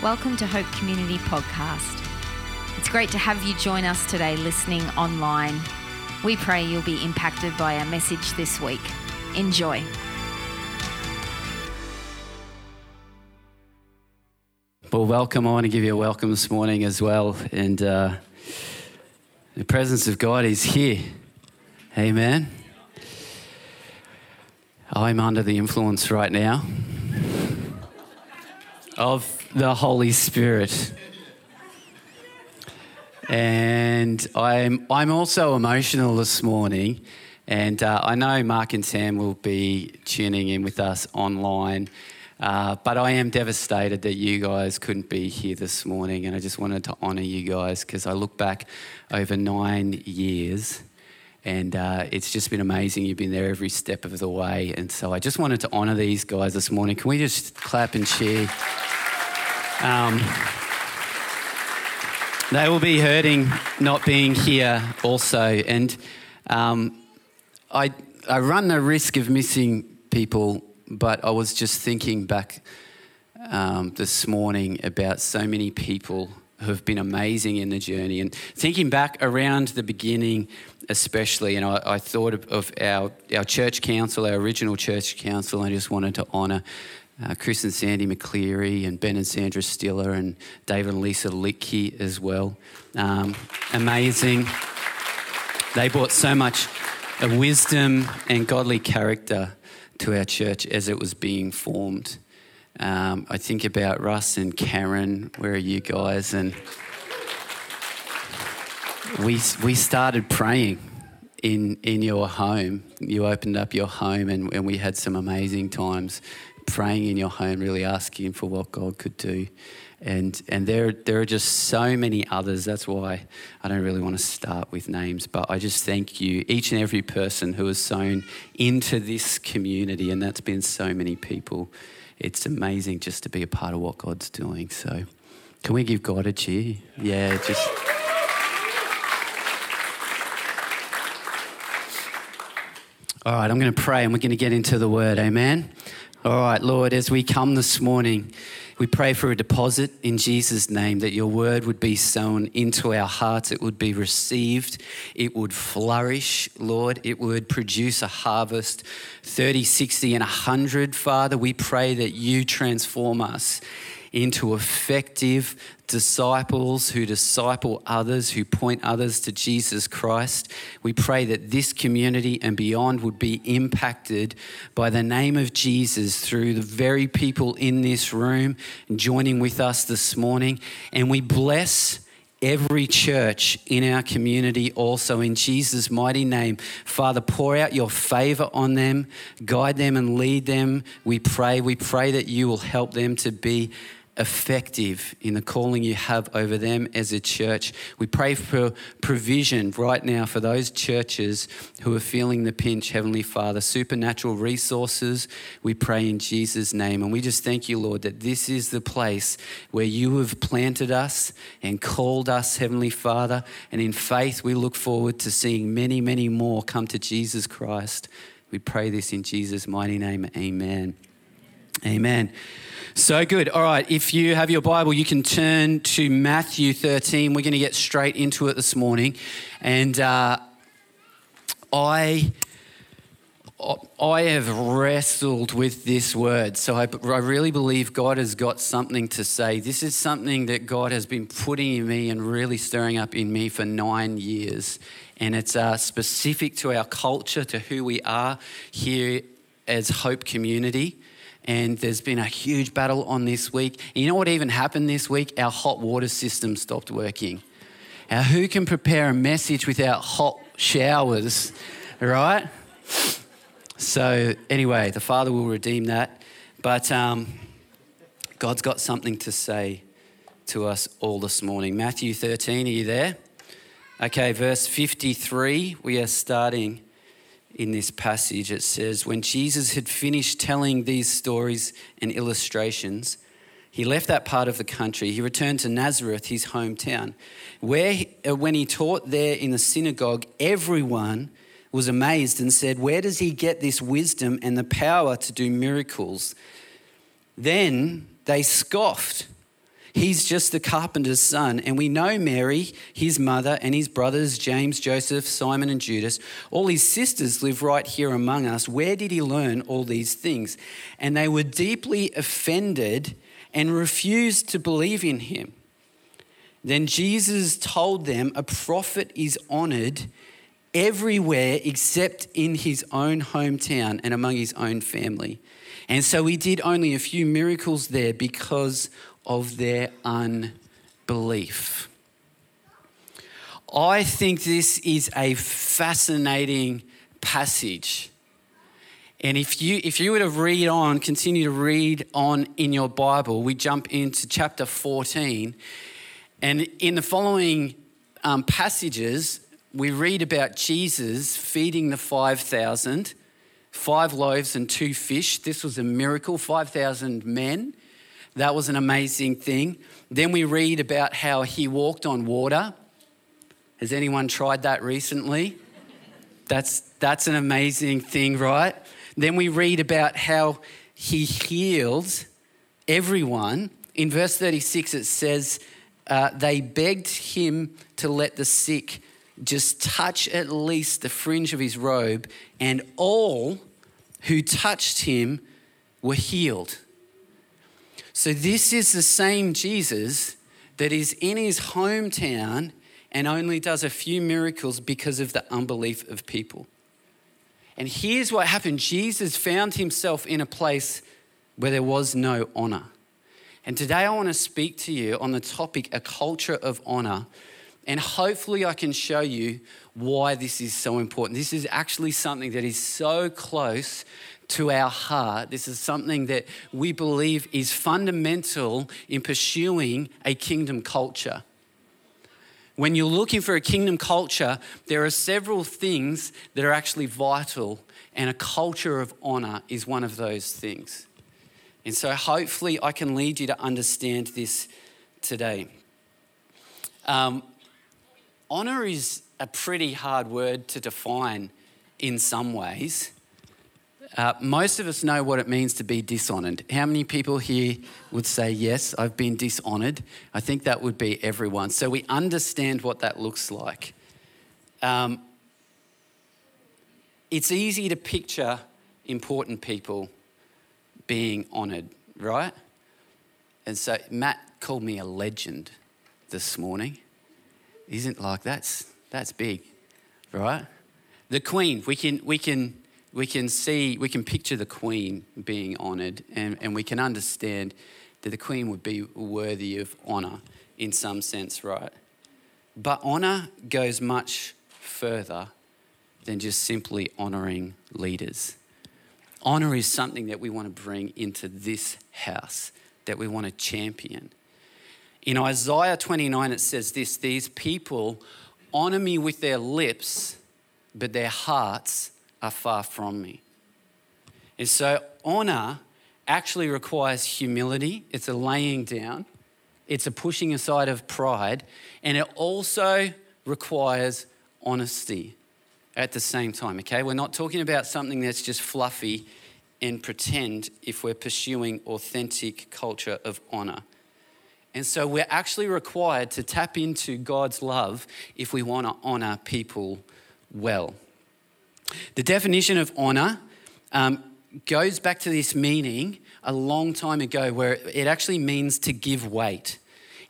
Welcome to Hope Community Podcast. It's great to have you join us today listening online. We pray you'll be impacted by our message this week. Enjoy. Well, welcome. I want to give you a welcome this morning as well. And uh, the presence of God is here. Amen. I'm under the influence right now of the Holy Spirit. And I'm, I'm also emotional this morning. And uh, I know Mark and Sam will be tuning in with us online. Uh, but I am devastated that you guys couldn't be here this morning. And I just wanted to honour you guys because I look back over nine years and uh, it's just been amazing. You've been there every step of the way. And so I just wanted to honour these guys this morning. Can we just clap and cheer? Um, they will be hurting not being here also. And um, I, I run the risk of missing people, but I was just thinking back um, this morning about so many people who have been amazing in the journey. And thinking back around the beginning, especially, and I, I thought of, of, our, our church council, our original church council, and I just wanted to honour uh, Chris and Sandy McCleary and Ben and Sandra Stiller and David and Lisa Licky as well. Um, amazing. They brought so much of wisdom and godly character to our church as it was being formed. Um, I think about Russ and Karen. Where are you guys? And we we started praying in in your home. You opened up your home, and, and we had some amazing times praying in your home, really asking for what God could do. And, and there, there are just so many others. That's why I don't really want to start with names. But I just thank you, each and every person who has sown into this community. And that's been so many people. It's amazing just to be a part of what God's doing. So, can we give God a cheer? Yeah, just. All right, I'm going to pray and we're going to get into the word. Amen. All right, Lord, as we come this morning, we pray for a deposit in Jesus' name that your word would be sown into our hearts. It would be received. It would flourish, Lord. It would produce a harvest 30, 60, and 100. Father, we pray that you transform us into effective disciples who disciple others, who point others to Jesus Christ. We pray that this community and beyond would be impacted by the name of Jesus through the very people in this room joining with us this morning. And we bless every church in our community also in Jesus' mighty name. Father, pour out your favor on them, guide them and lead them. We pray. We pray that you will help them to be effective in the calling you have over them as a church. We pray for provision right now for those churches who are feeling the pinch, Heavenly Father, supernatural resources. We pray in Jesus' name. And we just thank you, Lord, that this is the place where you have planted us and called us, Heavenly Father. And in faith, we look forward to seeing many, many more come to Jesus Christ. We pray this in Jesus' mighty name. Amen. Amen. So good. All right, if you have your Bible, you can turn to Matthew 13. We're going to get straight into it this morning. And uh, I. I have wrestled with this word. So I, I, really believe God has got something to say. This is something that God has been putting in me and really stirring up in me for nine years. And it's uh, specific to our culture, to who we are here as Hope Community and there's been a huge battle on this week. And you know what even happened this week? Our hot water system stopped working. Now, who can prepare a message without hot showers, right? So, anyway, the Father will redeem that. But um, God's got something to say to us all this morning. Matthew 13, are you there? Okay, verse 53, we are starting in this passage. It says, When Jesus had finished telling these stories and illustrations, he left that part of the country. He returned to Nazareth, his hometown, where uh, when he taught there in the synagogue, everyone was amazed and said, Where does he get this wisdom and the power to do miracles? Then they scoffed He's just the carpenter's son. And we know Mary, his mother, and his brothers, James, Joseph, Simon, and Judas. All his sisters live right here among us. Where did he learn all these things? And they were deeply offended and refused to believe in him. Then Jesus told them, A prophet is honored everywhere except in his own hometown and among his own family. And so he did only a few miracles there because of their unbelief. I think this is a fascinating passage. And if you, if you were to read on, continue to read on in your Bible, we jump into chapter 14. And in the following um, passages, we read about Jesus feeding the 5,000, five loaves and two fish. This was a miracle, 5,000 men. That was an amazing thing. Then we read about how he walked on water. Has anyone tried that recently? That's, that's an amazing thing, right? Then we read about how he healed everyone. In verse 36, it says, uh, They begged him to let the sick just touch at least the fringe of his robe, and all who touched him were healed. So, this is the same Jesus that is in his hometown and only does a few miracles because of the unbelief of people. And here's what happened Jesus found himself in a place where there was no honor. And today I want to speak to you on the topic a culture of honor. And hopefully, I can show you why this is so important. This is actually something that is so close to our heart. This is something that we believe is fundamental in pursuing a kingdom culture. When you're looking for a kingdom culture, there are several things that are actually vital, and a culture of honor is one of those things. And so, hopefully, I can lead you to understand this today. Um, honor is a pretty hard word to define in some ways. Uh, most of us know what it means to be dishonored. How many people here would say, Yes, I've been dishonored? I think that would be everyone. So we understand what that looks like. Um, it's easy to picture important people being honored, right? And so Matt called me a legend this morning. Isn't like that's that's big, right? The Queen, we can we can we can see, we can picture the Queen being honoured, and, and we can understand that the Queen would be worthy of honour in some sense, right? But honour goes much further than just simply honouring leaders. Honour is something that we want to bring into this house, that we want to champion. In Isaiah 29, it says this These people honour me with their lips, but their hearts are far from me. And so, honor actually requires humility, it's a laying down, it's a pushing aside of pride, and it also requires honesty at the same time, okay? We're not talking about something that's just fluffy and pretend if we're pursuing authentic culture of honor. And so we're actually required to tap into God's love if we want to honor people well. The definition of honor um, goes back to this meaning a long time ago where it actually means to give weight.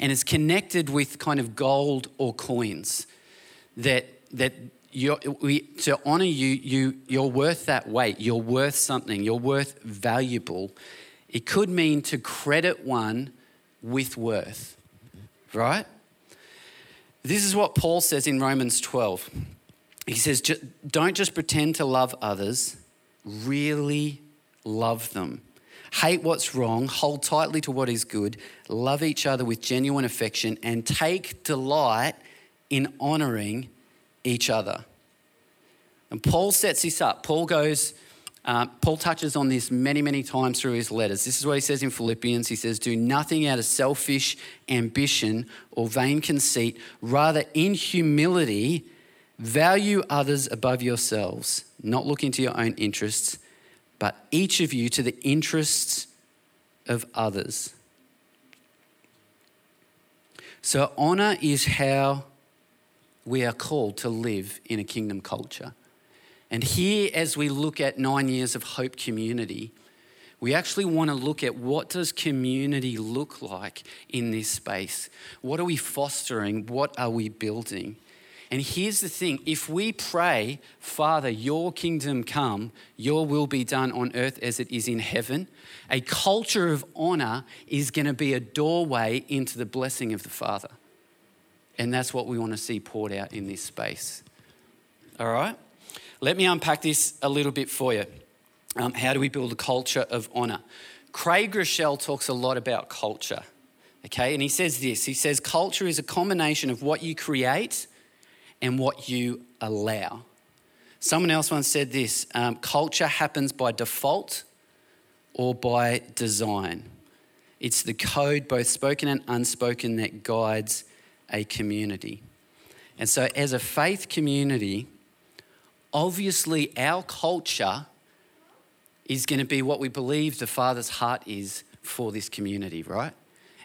And it's connected with kind of gold or coins that, that we, to honor you, you, you're worth that weight. You're worth something. You're worth valuable. It could mean to credit one with worth, right? This is what Paul says in Romans 12. He says, don't just pretend to love others, really love them. Hate what's wrong, hold tightly to what is good, love each other with genuine affection, and take delight in honoring each other. And Paul sets this up. Paul goes, uh, Paul touches on this many, many times through his letters. This is what he says in Philippians. He says, Do nothing out of selfish ambition or vain conceit, rather, in humility, Value others above yourselves, not looking to your own interests, but each of you to the interests of others. So, honor is how we are called to live in a kingdom culture. And here, as we look at nine years of Hope Community, we actually want to look at what does community look like in this space? What are we fostering? What are we building? And here's the thing if we pray, Father, your kingdom come, your will be done on earth as it is in heaven, a culture of honor is going to be a doorway into the blessing of the Father. And that's what we want to see poured out in this space. All right? Let me unpack this a little bit for you. Um, how do we build a culture of honor? Craig Groeschel talks a lot about culture. Okay, and he says this he says, culture is a combination of what you create and what you allow. Someone else once said this um, culture happens by default or by design. It's the code, both spoken and unspoken, that guides a community. And so, as a faith community, obviously our culture is going to be what we believe the Father's heart is for this community, right?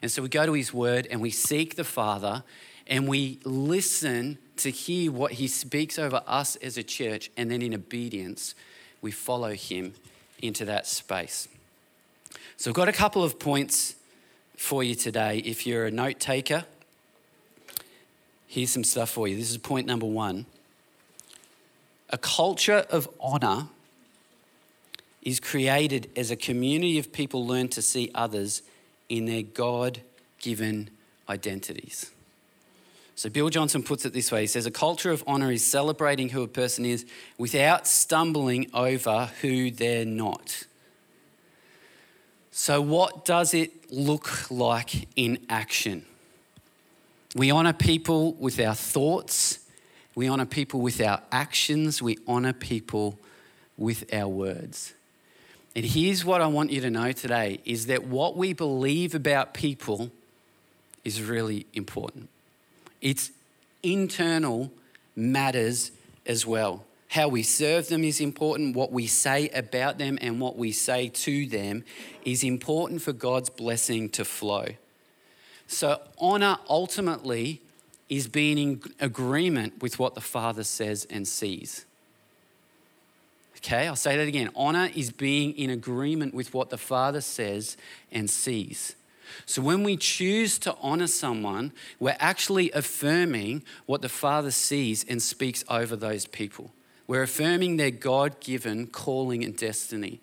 And so we go to His Word and we seek the Father and we listen to hear what He speaks over us as a church, and then in obedience, we follow Him into that space. So I've got a couple of points for you today. If you're a note taker, here's some stuff for you. This is point number one. A culture of honor is created as a community of people learn to see others in their God given identities. So, Bill Johnson puts it this way he says, A culture of honor is celebrating who a person is without stumbling over who they're not. So, what does it look like in action? We honor people with our thoughts, we honor people with our actions, we honor people with our words. And here's what I want you to know today is that what we believe about people is really important. It's internal matters as well. How we serve them is important. What we say about them and what we say to them is important for God's blessing to flow. So, honor ultimately is being in agreement with what the Father says and sees. Okay, I'll say that again. Honor is being in agreement with what the Father says and sees. So when we choose to honor someone, we're actually affirming what the Father sees and speaks over those people. We're affirming their God given calling and destiny.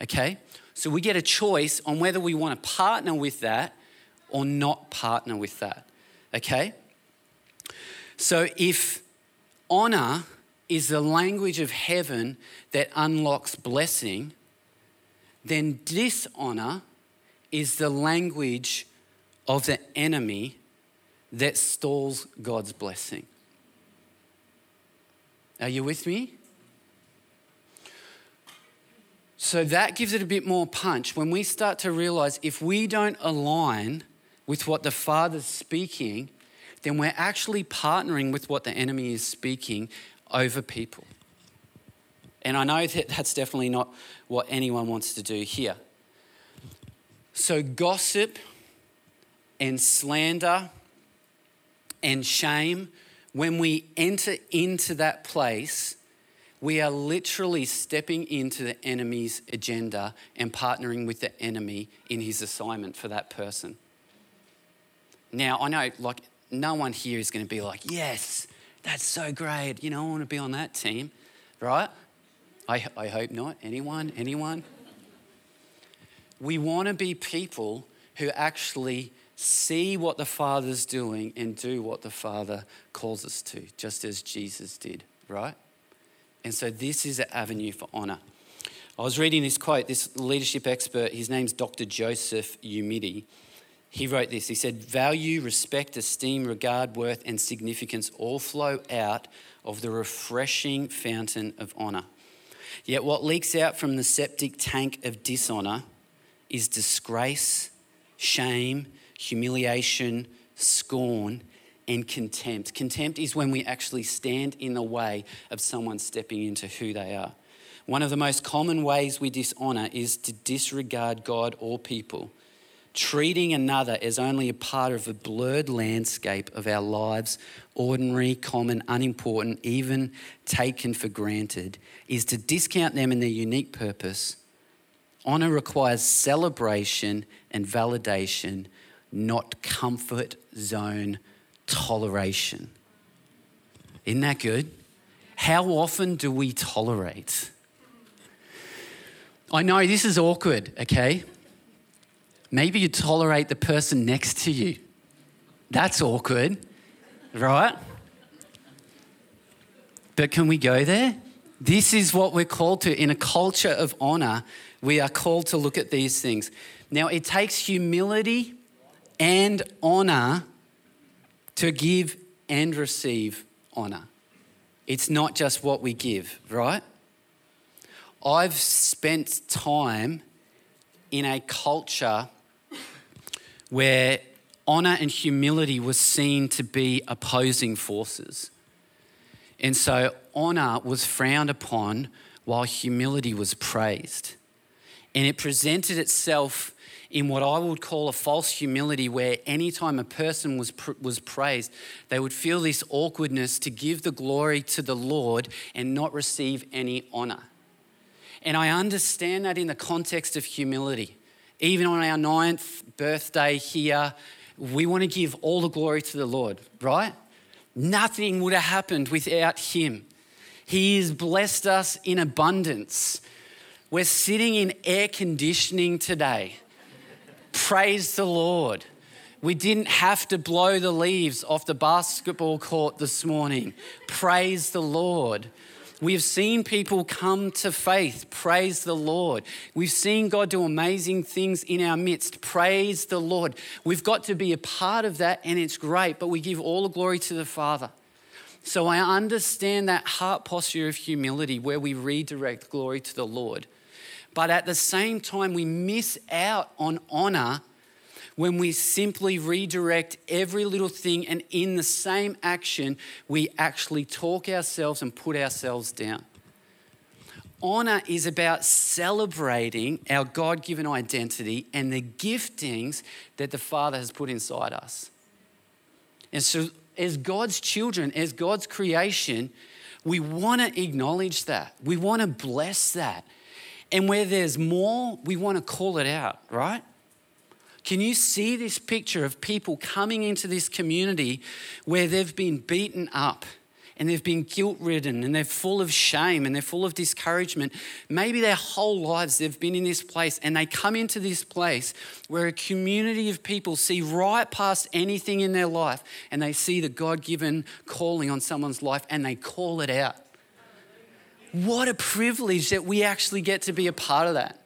Okay? So we get a choice on whether we want to partner with that or not partner with that. Okay? So if honor is the language of heaven that unlocks blessing, then dishonor is the language of the enemy that stalls God's blessing. Are you with me? So that gives it a bit more punch when we start to realize if we don't align with what the Father's speaking, then we're actually partnering with what the enemy is speaking over people. And I know that that's definitely not what anyone wants to do here. So, gossip and slander and shame, when we enter into that place, we are literally stepping into the enemy's agenda and partnering with the enemy in his assignment for that person. Now, I know, like, no one here is going to be like, yes, that's so great. You know, I want to be on that team, right? I, I hope not. Anyone? Anyone? We want to be people who actually see what the Father's doing and do what the Father calls us to, just as Jesus did, right? And so this is an avenue for honor. I was reading this quote, this leadership expert, his name's Dr. Joseph Umidi. He wrote this He said, Value, respect, esteem, regard, worth, and significance all flow out of the refreshing fountain of honor. Yet what leaks out from the septic tank of dishonor is disgrace, shame, humiliation, scorn, and contempt. Contempt is when we actually stand in the way of someone stepping into who they are. One of the most common ways we dishonor is to disregard God or people, treating another as only a part of a blurred landscape of our lives, ordinary, common, unimportant, even taken for granted, is to discount them and their unique purpose. Honor requires celebration and validation, not comfort zone toleration. Isn't that good? How often do we tolerate? I know this is awkward, okay? Maybe you tolerate the person next to you. That's awkward, right? But can we go there? This is what we're called to. In a culture of honor, we are called to look at these things. Now, it takes humility and honor to give and receive honor. It's not just what we give, right? I've spent time in a culture where honor and humility was seen to be opposing forces. And so honor was frowned upon while humility was praised. And it presented itself in what I would call a false humility, where anytime a person was, was praised, they would feel this awkwardness to give the glory to the Lord and not receive any honor. And I understand that in the context of humility. Even on our ninth birthday here, we want to give all the glory to the Lord, right? Nothing would have happened without Him. He has blessed us in abundance. We're sitting in air conditioning today. Praise the Lord. We didn't have to blow the leaves off the basketball court this morning. Praise the Lord. We have seen people come to faith. Praise the Lord. We've seen God do amazing things in our midst. Praise the Lord. We've got to be a part of that, and it's great, but we give all the glory to the Father. So I understand that heart posture of humility where we redirect glory to the Lord. But at the same time, we miss out on honor when we simply redirect every little thing and in the same action, we actually talk ourselves and put ourselves down. Honor is about celebrating our God given identity and the giftings that the Father has put inside us. And so, as God's children, as God's creation, we want to acknowledge that. We want to bless that. And where there's more, we want to call it out, right? Can you see this picture of people coming into this community where they've been beaten up and they've been guilt ridden and they're full of shame and they're full of discouragement? Maybe their whole lives they've been in this place and they come into this place where a community of people see right past anything in their life and they see the God given calling on someone's life and they call it out. What a privilege that we actually get to be a part of that.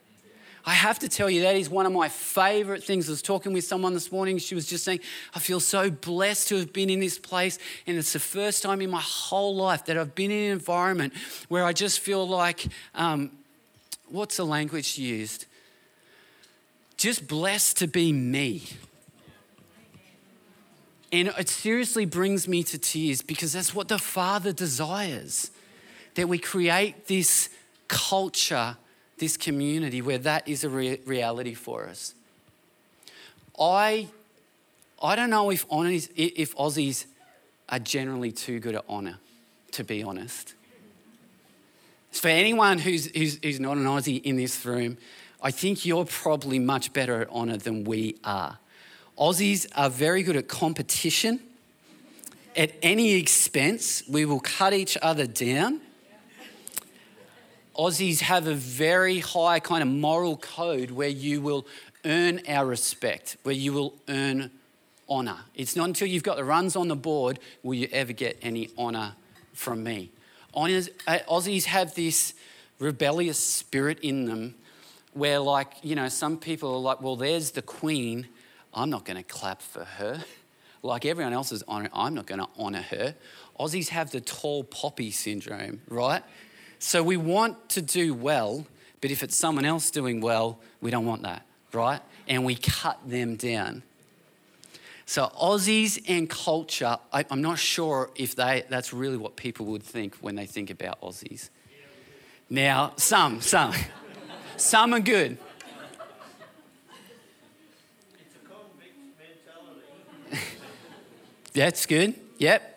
I have to tell you, that is one of my favorite things. I was talking with someone this morning. She was just saying, I feel so blessed to have been in this place. And it's the first time in my whole life that I've been in an environment where I just feel like, um, what's the language used? Just blessed to be me. And it seriously brings me to tears because that's what the Father desires that we create this culture this community where that is a re- reality for us. I, I don't know if, honors, if Aussies are generally too good at honour, to be honest. For anyone who's, who's, who's not an Aussie in this room, I think you're probably much better at honour than we are. Aussies are very good at competition. At any expense, we will cut each other down Aussies have a very high kind of moral code where you will earn our respect, where you will earn honour. It's not until you've got the runs on the board will you ever get any honour from me. Uh, Aussies have this rebellious spirit in them where, like, you know, some people are like, well, there's the queen. I'm not going to clap for her. Like everyone else is I'm not going to honour her. Aussies have the tall poppy syndrome, right? So we want to do well, but if it's someone else doing well, we don't want that, right? And we cut them down. So Aussies and culture, I, am not sure if they, that's really what people would think when they think about Aussies. Now, some, some, some are good. It's a convict mentality. that's good. Yep.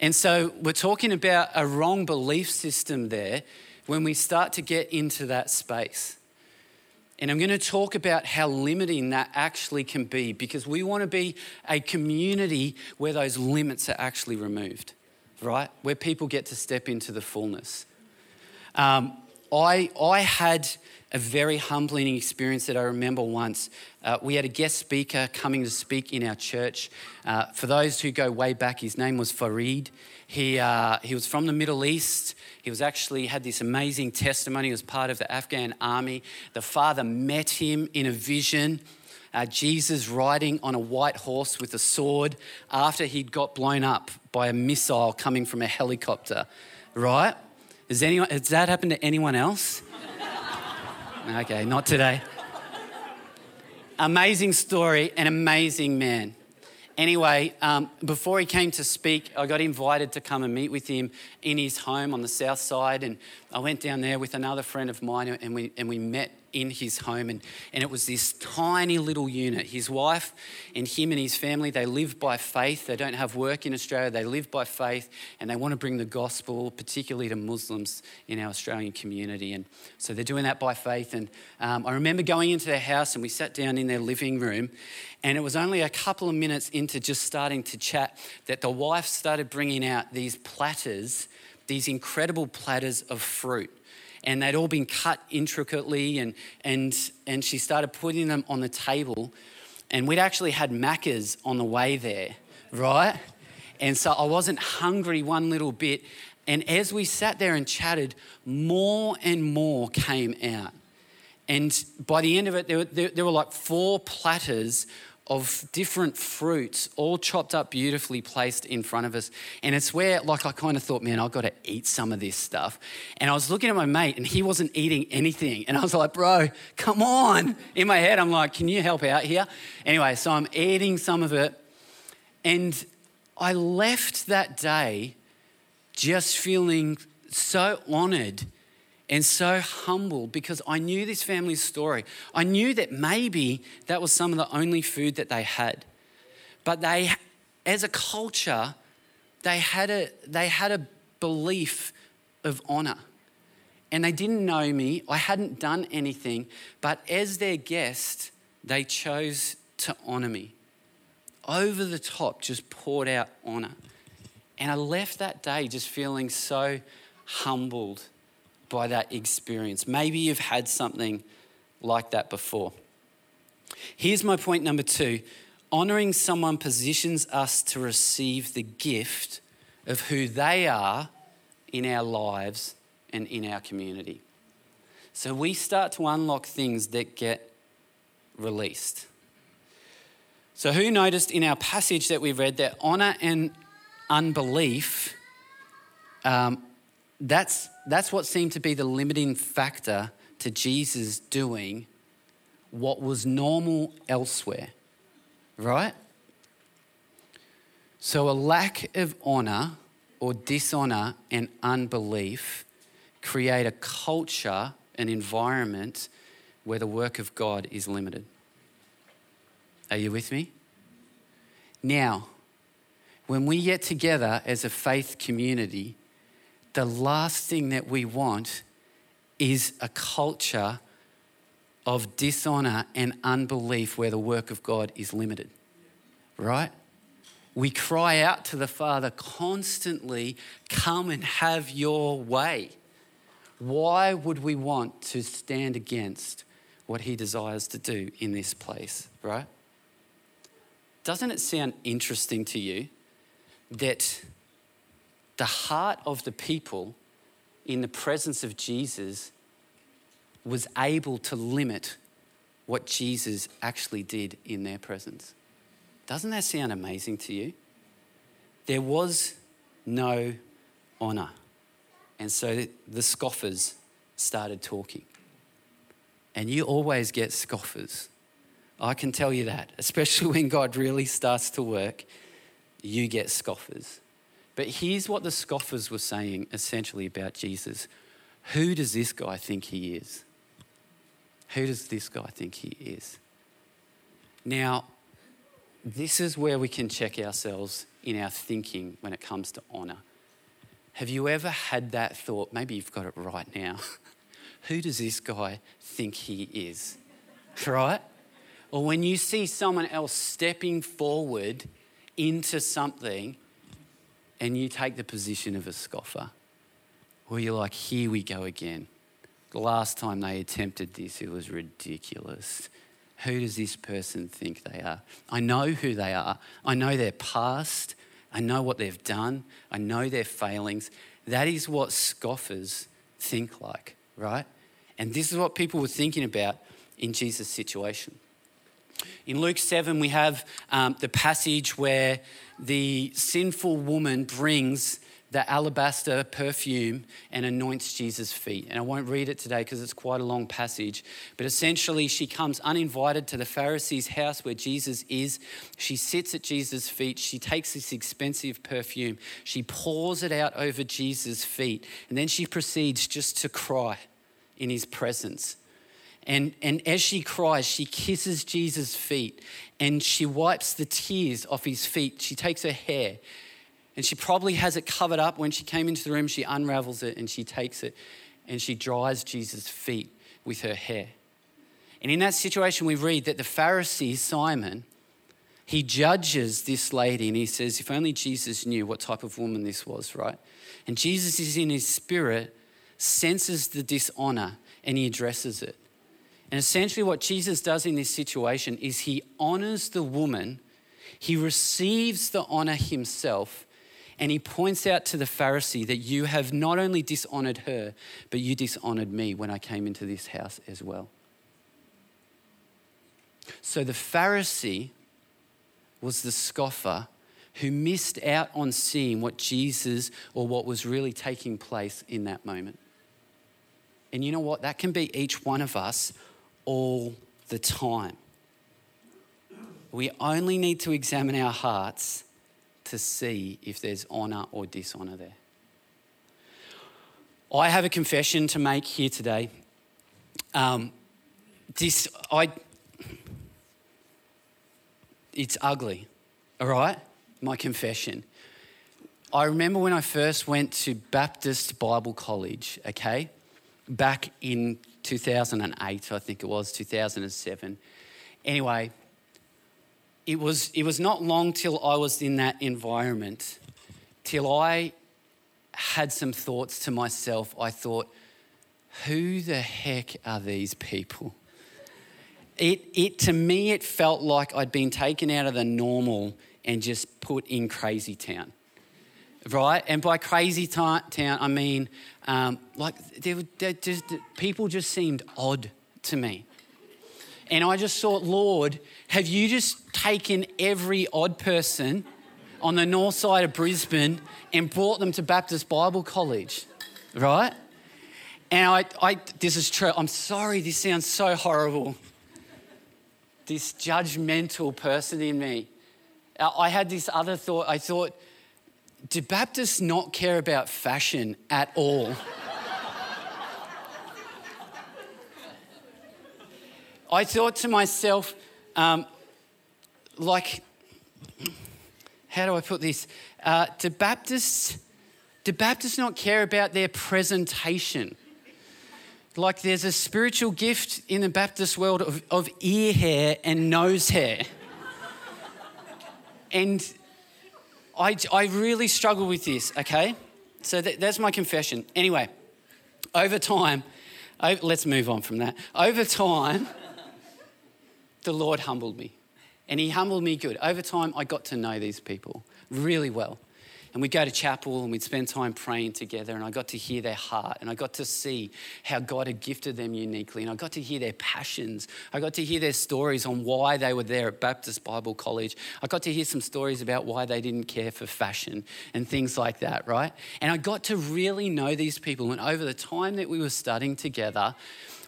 And so we're talking about a wrong belief system there when we start to get into that space. And I'm going to talk about how limiting that actually can be because we want to be a community where those limits are actually removed, right? Where people get to step into the fullness. Um, I, I had a very humbling experience that I remember once. Uh, we had a guest speaker coming to speak in our church. Uh, for those who go way back, his name was Farid. He, uh, he was from the Middle East. He was actually had this amazing testimony. He was part of the Afghan army. The father met him in a vision. Uh, Jesus riding on a white horse with a sword after he'd got blown up by a missile coming from a helicopter, right? Has, anyone, has that happened to anyone else? okay, not today. Amazing story, an amazing man. Anyway, um, before he came to speak, I got invited to come and meet with him in his home on the south side. And I went down there with another friend of mine and we, and we met in his home. And, and it was this tiny little unit. His wife and him and his family, they live by faith. They don't have work in Australia. They live by faith and they want to bring the gospel, particularly to Muslims in our Australian community. And so they're doing that by faith. And um, I remember going into their house and we sat down in their living room. And it was only a couple of minutes into just starting to chat that the wife started bringing out these platters, these incredible platters of fruit and they'd all been cut intricately, and, and, and she started putting them on the table. And we'd actually had Maccas on the way there, right? And so I wasn't hungry one little bit. And as we sat there and chatted, more and more came out. And by the end of it, there were, there, there were like four platters of different fruits, all chopped up beautifully, placed in front of us. And it's where, like, I kind of thought, man, I've got to eat some of this stuff. And I was looking at my mate, and he wasn't eating anything. And I was like, bro, come on. In my head, I'm like, can you help out here? Anyway, so I'm eating some of it. And I left that day just feeling so honored and so humble because I knew this family's story. I knew that maybe that was some of the only food that they had. But they, as a culture, they had a, they had a belief of honor. And they didn't know me, I hadn't done anything, but as their guest, they chose to honor me. Over the top, just poured out honor. And I left that day just feeling so humbled by that experience. Maybe you've had something like that before. Here's my point number two honoring someone positions us to receive the gift of who they are in our lives and in our community. So we start to unlock things that get released. So, who noticed in our passage that we read that honor and unbelief um, that's, that's what seemed to be the limiting factor to Jesus doing what was normal elsewhere, right? So, a lack of honor or dishonor and unbelief create a culture, an environment where the work of God is limited. Are you with me? Now, when we get together as a faith community, the last thing that we want is a culture of dishonor and unbelief where the work of God is limited, right? We cry out to the Father constantly, come and have your way. Why would we want to stand against what He desires to do in this place, right? Doesn't it sound interesting to you that the heart of the people in the presence of Jesus was able to limit what Jesus actually did in their presence. Doesn't that sound amazing to you? There was no honor. And so the scoffers started talking. And you always get scoffers. I can tell you that, especially when God really starts to work, you get scoffers. But here's what the scoffers were saying essentially about Jesus Who does this guy think he is? Who does this guy think he is? Now, this is where we can check ourselves in our thinking when it comes to honor. Have you ever had that thought? Maybe you've got it right now. Who does this guy think he is? Right? Or when you see someone else stepping forward into something and you take the position of a scoffer, or you're like, here we go again. The last time they attempted this, it was ridiculous. Who does this person think they are? I know who they are. I know their past. I know what they've done. I know their failings. That is what scoffers think like, right? And this is what people were thinking about in Jesus' situation. In Luke 7, we have um, the passage where the sinful woman brings the alabaster perfume and anoints Jesus' feet. And I won't read it today because it's quite a long passage. But essentially, she comes uninvited to the Pharisee's house where Jesus is. She sits at Jesus' feet. She takes this expensive perfume. She pours it out over Jesus' feet. And then she proceeds just to cry in his presence. And, and as she cries, she kisses Jesus' feet and she wipes the tears off his feet. She takes her hair and she probably has it covered up. When she came into the room, she unravels it and she takes it and she dries Jesus' feet with her hair. And in that situation, we read that the Pharisee, Simon, he judges this lady and he says, If only Jesus knew what type of woman this was, right? And Jesus is in his spirit, senses the dishonor, and he addresses it. And essentially, what Jesus does in this situation is he honors the woman, he receives the honor himself, and he points out to the Pharisee that you have not only dishonored her, but you dishonored me when I came into this house as well. So the Pharisee was the scoffer who missed out on seeing what Jesus or what was really taking place in that moment. And you know what? That can be each one of us all the time. We only need to examine our hearts to see if there's honour or dishonour there. I have a confession to make here today. Um, this, I, it's ugly, all right? My confession. I remember when I first went to Baptist Bible College, okay, back in 2008, I think it was, 2007. Anyway, it was, it was not long till I was in that environment, till I had some thoughts to myself. I thought, who the heck are these people? It, it, to me, it felt like I'd been taken out of the normal and just put in crazy town right? And by crazy town, I mean um, like they, they just, people just seemed odd to me. And I just thought, Lord, have you just taken every odd person on the north side of Brisbane and brought them to Baptist Bible College, right? And I, I, this is true. I'm sorry, this sounds so horrible. This judgmental person in me. I had this other thought. I thought, do Baptists not care about fashion at all? I thought to myself, um, like, how do I put this? Uh, do Baptists, do Baptists not care about their presentation? Like, there's a spiritual gift in the Baptist world of, of ear hair and nose hair. and I, I really struggle with this, okay? So that, that's my confession. Anyway, over time, let's move on from that. Over time, the Lord humbled me. And He humbled me good. Over time, I got to know these people really well. And we'd go to chapel and we'd spend time praying together. And I got to hear their heart and I got to see how God had gifted them uniquely. And I got to hear their passions. I got to hear their stories on why they were there at Baptist Bible College. I got to hear some stories about why they didn't care for fashion and things like that, right? And I got to really know these people. And over the time that we were studying together,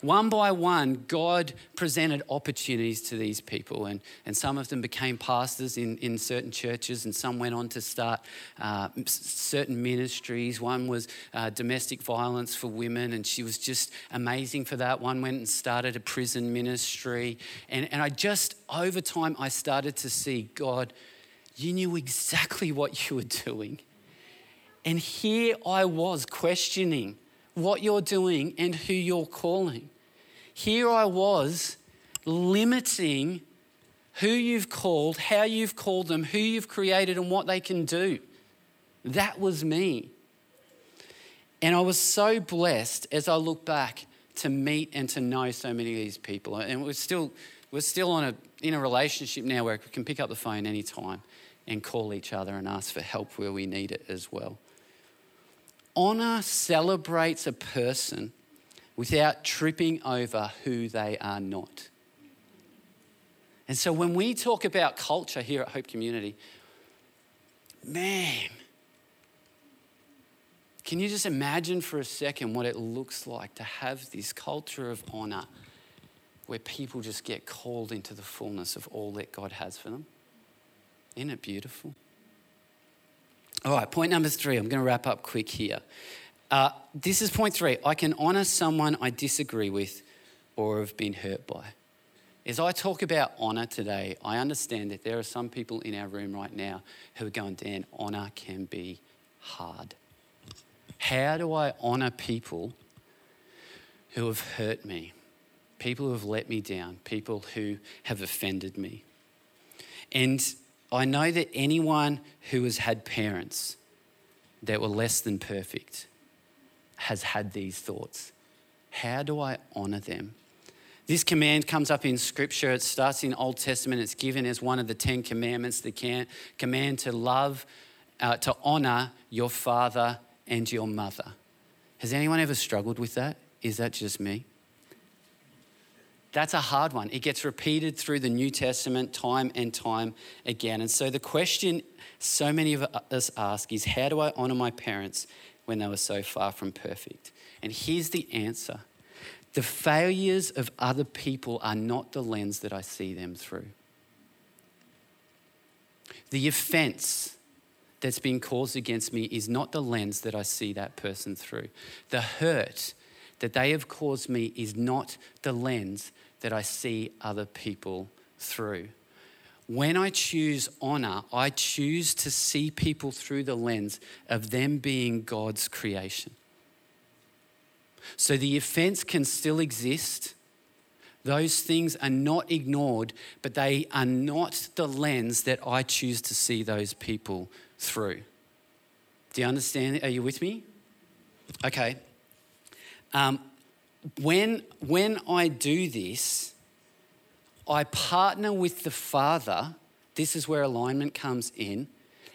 one by one, God presented opportunities to these people, and, and some of them became pastors in, in certain churches, and some went on to start uh, certain ministries. One was uh, domestic violence for women, and she was just amazing for that. One went and started a prison ministry. And, and I just, over time, I started to see God You knew exactly what you were doing. And here I was questioning what you're doing and who you're calling. Here I was limiting who you've called, how you've called them, who you've created, and what they can do. That was me. And I was so blessed as I look back to meet and to know so many of these people. And we're still, we're still on a, in a relationship now where we can pick up the phone anytime and call each other and ask for help where we need it as well. Honor celebrates a person without tripping over who they are not. And so when we talk about culture here at Hope Community, man, can you just imagine for a second what it looks like to have this culture of honor where people just get called into the fullness of all that God has for them? Isn't it beautiful? All right, point number three. I'm going to wrap up quick here. Uh, this is point three. I can honor someone I disagree with or have been hurt by. As I talk about honor today, I understand that there are some people in our room right now who are going, Dan, honor can be hard. How do I honor people who have hurt me, people who have let me down, people who have offended me? And I know that anyone who has had parents that were less than perfect has had these thoughts. How do I honor them? This command comes up in Scripture. It starts in Old Testament. It's given as one of the Ten Commandments, the command to love, uh, to honor your father and your mother. Has anyone ever struggled with that? Is that just me? That's a hard one. It gets repeated through the New Testament time and time again. And so the question so many of us ask is how do I honor my parents when they were so far from perfect? And here's the answer the failures of other people are not the lens that I see them through. The offense that's been caused against me is not the lens that I see that person through. The hurt that they have caused me is not the lens that I see other people through. When I choose honor, I choose to see people through the lens of them being God's creation. So the offense can still exist. Those things are not ignored, but they are not the lens that I choose to see those people through. Do you understand? Are you with me? Okay. Um, when, when I do this, I partner with the Father. This is where alignment comes in,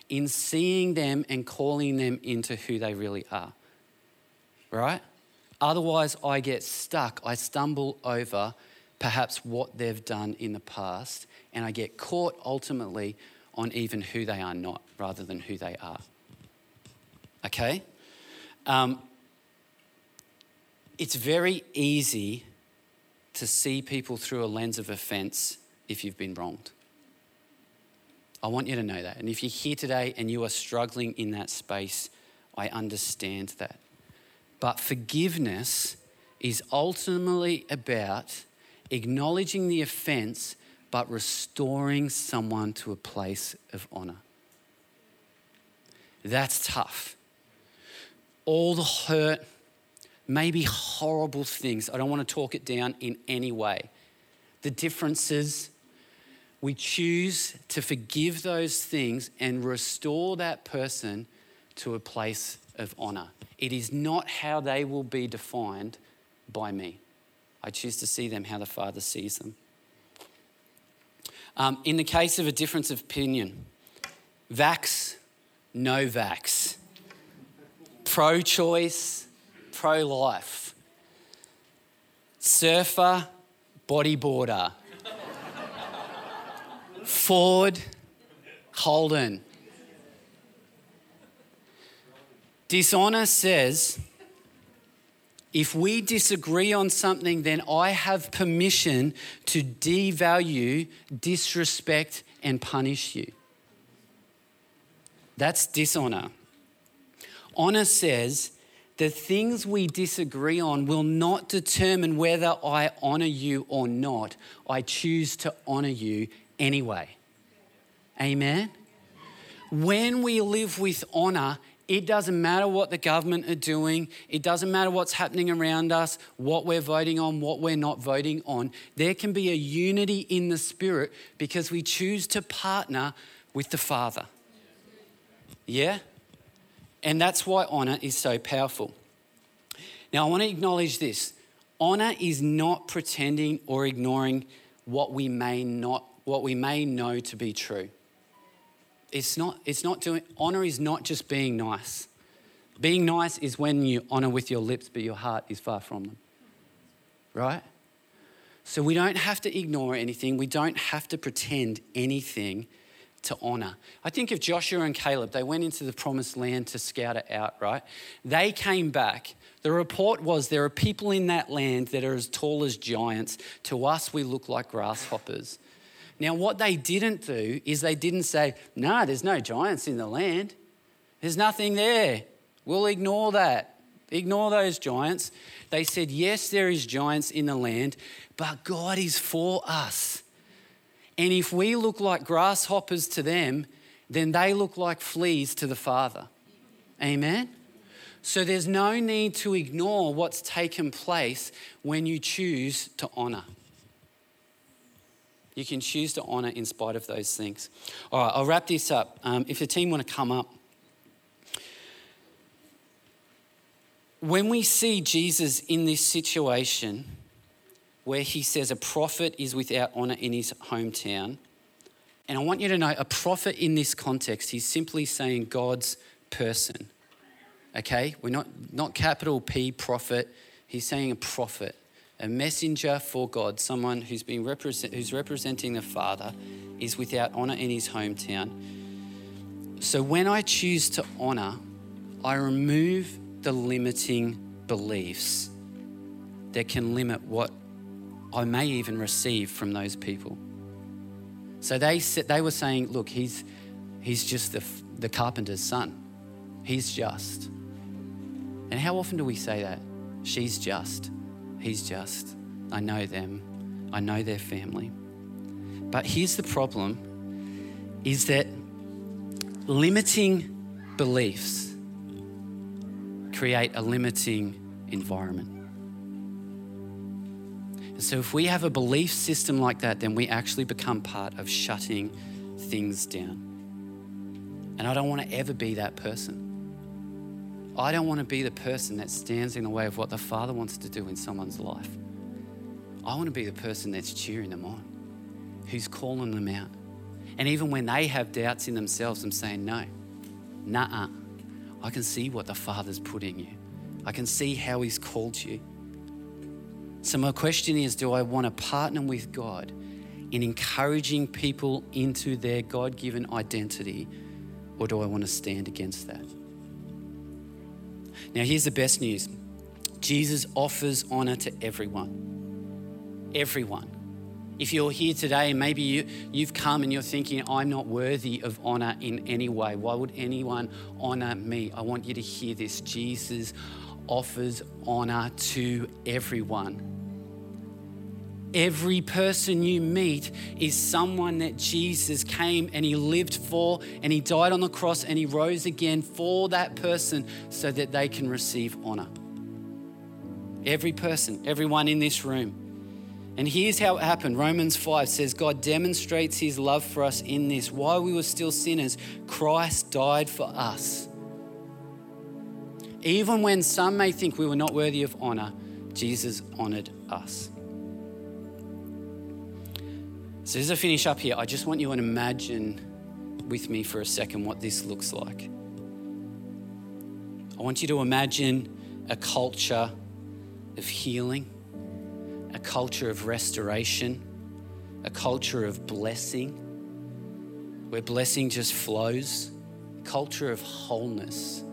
in seeing them and calling them into who they really are. Right? Otherwise, I get stuck. I stumble over perhaps what they've done in the past, and I get caught ultimately on even who they are not rather than who they are. Okay? Um, it's very easy to see people through a lens of offense if you've been wronged. I want you to know that. And if you're here today and you are struggling in that space, I understand that. But forgiveness is ultimately about acknowledging the offense but restoring someone to a place of honor. That's tough. All the hurt, maybe horrible things. I don't want to talk it down in any way. The differences, we choose to forgive those things and restore that person to a place of honor. It is not how they will be defined by me. I choose to see them how the Father sees them. Um, in the case of a difference of opinion, vax, no vax, pro choice, pro life, surfer, bodyboarder, Ford, Holden. Dishonor says, if we disagree on something, then I have permission to devalue, disrespect, and punish you. That's dishonor. Honor says the things we disagree on will not determine whether I honor you or not. I choose to honor you anyway. Amen? When we live with honor, it doesn't matter what the government are doing. It doesn't matter what's happening around us, what we're voting on, what we're not voting on. There can be a unity in the spirit because we choose to partner with the Father. Yeah? And that's why honor is so powerful. Now, I want to acknowledge this honor is not pretending or ignoring what we may not what we may know to be true it's not, it's not doing, honor is not just being nice. Being nice is when you honor with your lips, but your heart is far from them. Right? So we don't have to ignore anything. We don't have to pretend anything to honor. I think of Joshua and Caleb, they went into the promised land to scout it out, right? They came back. The report was there are people in that land that are as tall as giants. To us, we look like grasshoppers. Now, what they didn't do is they didn't say, no, nah, there's no giants in the land. There's nothing there. We'll ignore that. Ignore those giants. They said, yes, there is giants in the land, but God is for us. And if we look like grasshoppers to them, then they look like fleas to the Father. Amen? So there's no need to ignore what's taken place when you choose to honor. You can choose to honor in spite of those things. All right, I'll wrap this up. Um, if the team want to come up, when we see Jesus in this situation where he says a prophet is without honor in his hometown, and I want you to know a prophet in this context, he's simply saying God's person. Okay? We're not, not capital P prophet, he's saying a prophet a messenger for God, someone who's, been represent, who's representing the Father, is without honor in his hometown. So when I choose to honor, I remove the limiting beliefs that can limit what I may even receive from those people. So they, they were saying, look, he's, he's just the, the carpenter's son. He's just. And how often do we say that? She's just. He's just. I know them. I know their family. But here's the problem is that limiting beliefs create a limiting environment. And so if we have a belief system like that, then we actually become part of shutting things down. And I don't want to ever be that person. I don't want to be the person that stands in the way of what the Father wants to do in someone's life. I want to be the person that's cheering them on, who's calling them out. And even when they have doubts in themselves, I'm saying, no, nah, I can see what the Father's put in you. I can see how He's called you. So, my question is do I want to partner with God in encouraging people into their God given identity, or do I want to stand against that? Now, here's the best news Jesus offers honor to everyone. Everyone. If you're here today, maybe you, you've come and you're thinking, I'm not worthy of honor in any way. Why would anyone honor me? I want you to hear this. Jesus offers honor to everyone. Every person you meet is someone that Jesus came and he lived for, and he died on the cross and he rose again for that person so that they can receive honor. Every person, everyone in this room. And here's how it happened Romans 5 says, God demonstrates his love for us in this. While we were still sinners, Christ died for us. Even when some may think we were not worthy of honor, Jesus honored us. So, as I finish up here, I just want you to imagine with me for a second what this looks like. I want you to imagine a culture of healing, a culture of restoration, a culture of blessing, where blessing just flows, culture of wholeness.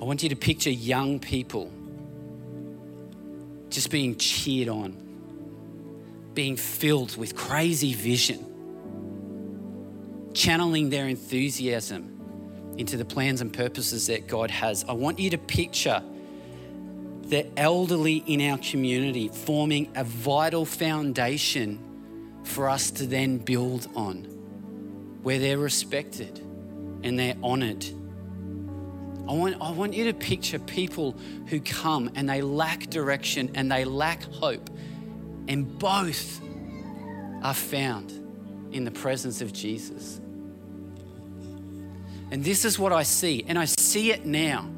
I want you to picture young people just being cheered on, being filled with crazy vision, channeling their enthusiasm into the plans and purposes that God has. I want you to picture the elderly in our community forming a vital foundation for us to then build on, where they're respected and they're honored. I want, I want you to picture people who come and they lack direction and they lack hope, and both are found in the presence of Jesus. And this is what I see, and I see it now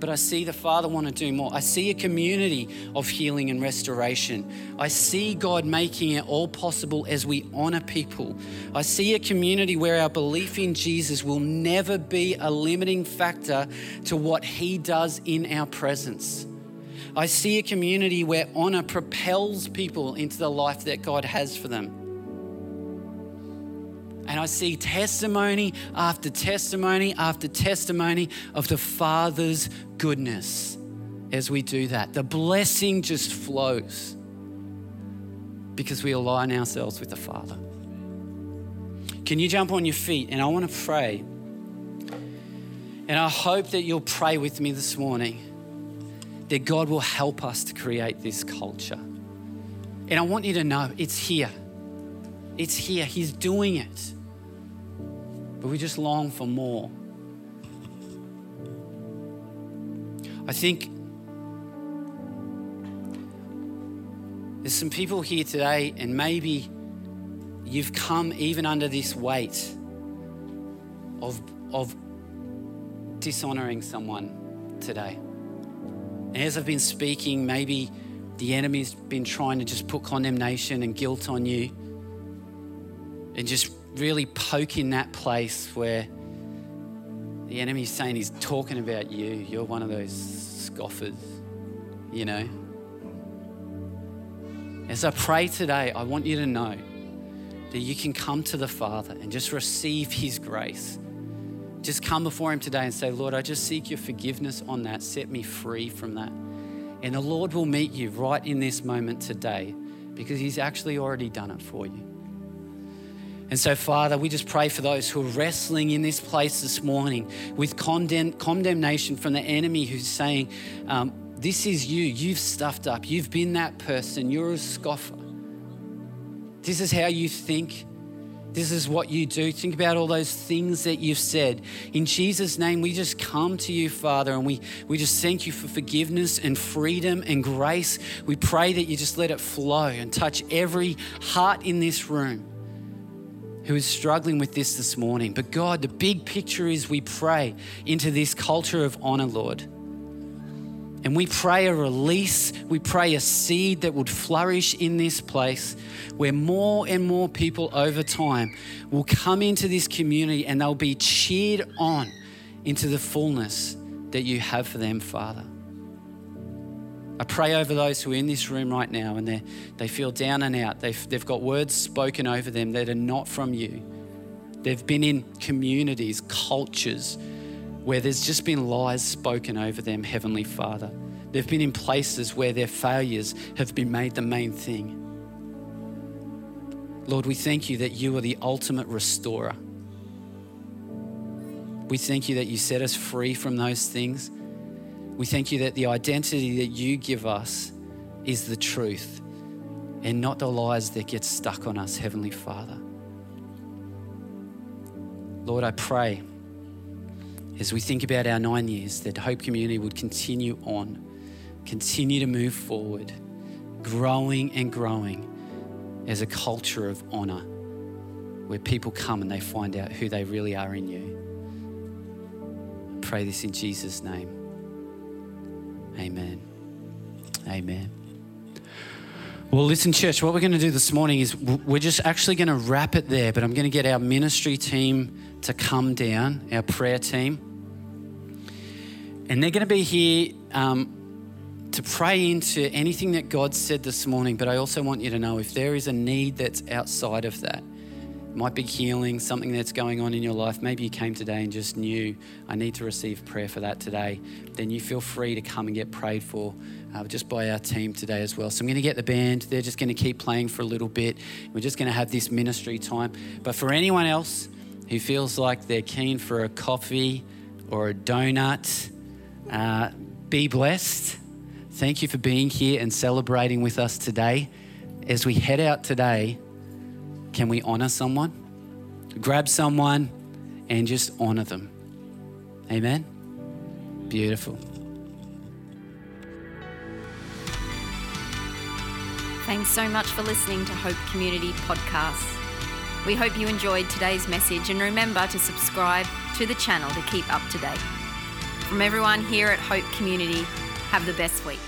but I see the Father want to do more. I see a community of healing and restoration. I see God making it all possible as we honor people. I see a community where our belief in Jesus will never be a limiting factor to what He does in our presence. I see a community where honor propels people into the life that God has for them. And I see testimony after testimony after testimony of the Father's goodness as we do that. The blessing just flows because we align ourselves with the Father. Can you jump on your feet? And I want to pray. And I hope that you'll pray with me this morning that God will help us to create this culture. And I want you to know it's here. It's here. He's doing it. But we just long for more. I think there's some people here today, and maybe you've come even under this weight of, of dishonoring someone today. And as I've been speaking, maybe the enemy's been trying to just put condemnation and guilt on you and just really poke in that place where the enemy's saying he's talking about you. You're one of those scoffers, you know. As I pray today, I want you to know that you can come to the Father and just receive His grace. Just come before Him today and say, Lord, I just seek your forgiveness on that. Set me free from that. And the Lord will meet you right in this moment today because He's actually already done it for you. And so, Father, we just pray for those who are wrestling in this place this morning with condemn- condemnation from the enemy who's saying, um, This is you. You've stuffed up. You've been that person. You're a scoffer. This is how you think. This is what you do. Think about all those things that you've said. In Jesus' name, we just come to you, Father, and we, we just thank you for forgiveness and freedom and grace. We pray that you just let it flow and touch every heart in this room who is struggling with this this morning. But God, the big picture is we pray into this culture of honor, Lord. And we pray a release, we pray a seed that would flourish in this place where more and more people over time will come into this community and they'll be cheered on into the fullness that you have for them, Father. I pray over those who are in this room right now and they feel down and out. They've, they've got words spoken over them that are not from you. They've been in communities, cultures where there's just been lies spoken over them, Heavenly Father. They've been in places where their failures have been made the main thing. Lord, we thank you that you are the ultimate restorer. We thank you that you set us free from those things. We thank you that the identity that you give us is the truth and not the lies that get stuck on us, Heavenly Father. Lord, I pray as we think about our nine years that Hope Community would continue on, continue to move forward, growing and growing as a culture of honor where people come and they find out who they really are in you. I pray this in Jesus' name. Amen. Amen. Well, listen, church, what we're going to do this morning is we're just actually going to wrap it there, but I'm going to get our ministry team to come down, our prayer team. And they're going to be here um, to pray into anything that God said this morning. But I also want you to know if there is a need that's outside of that, might be healing, something that's going on in your life. Maybe you came today and just knew, I need to receive prayer for that today. Then you feel free to come and get prayed for uh, just by our team today as well. So I'm going to get the band. They're just going to keep playing for a little bit. We're just going to have this ministry time. But for anyone else who feels like they're keen for a coffee or a donut, uh, be blessed. Thank you for being here and celebrating with us today. As we head out today, Can we honor someone? Grab someone and just honor them. Amen? Beautiful. Thanks so much for listening to Hope Community Podcasts. We hope you enjoyed today's message and remember to subscribe to the channel to keep up to date. From everyone here at Hope Community, have the best week.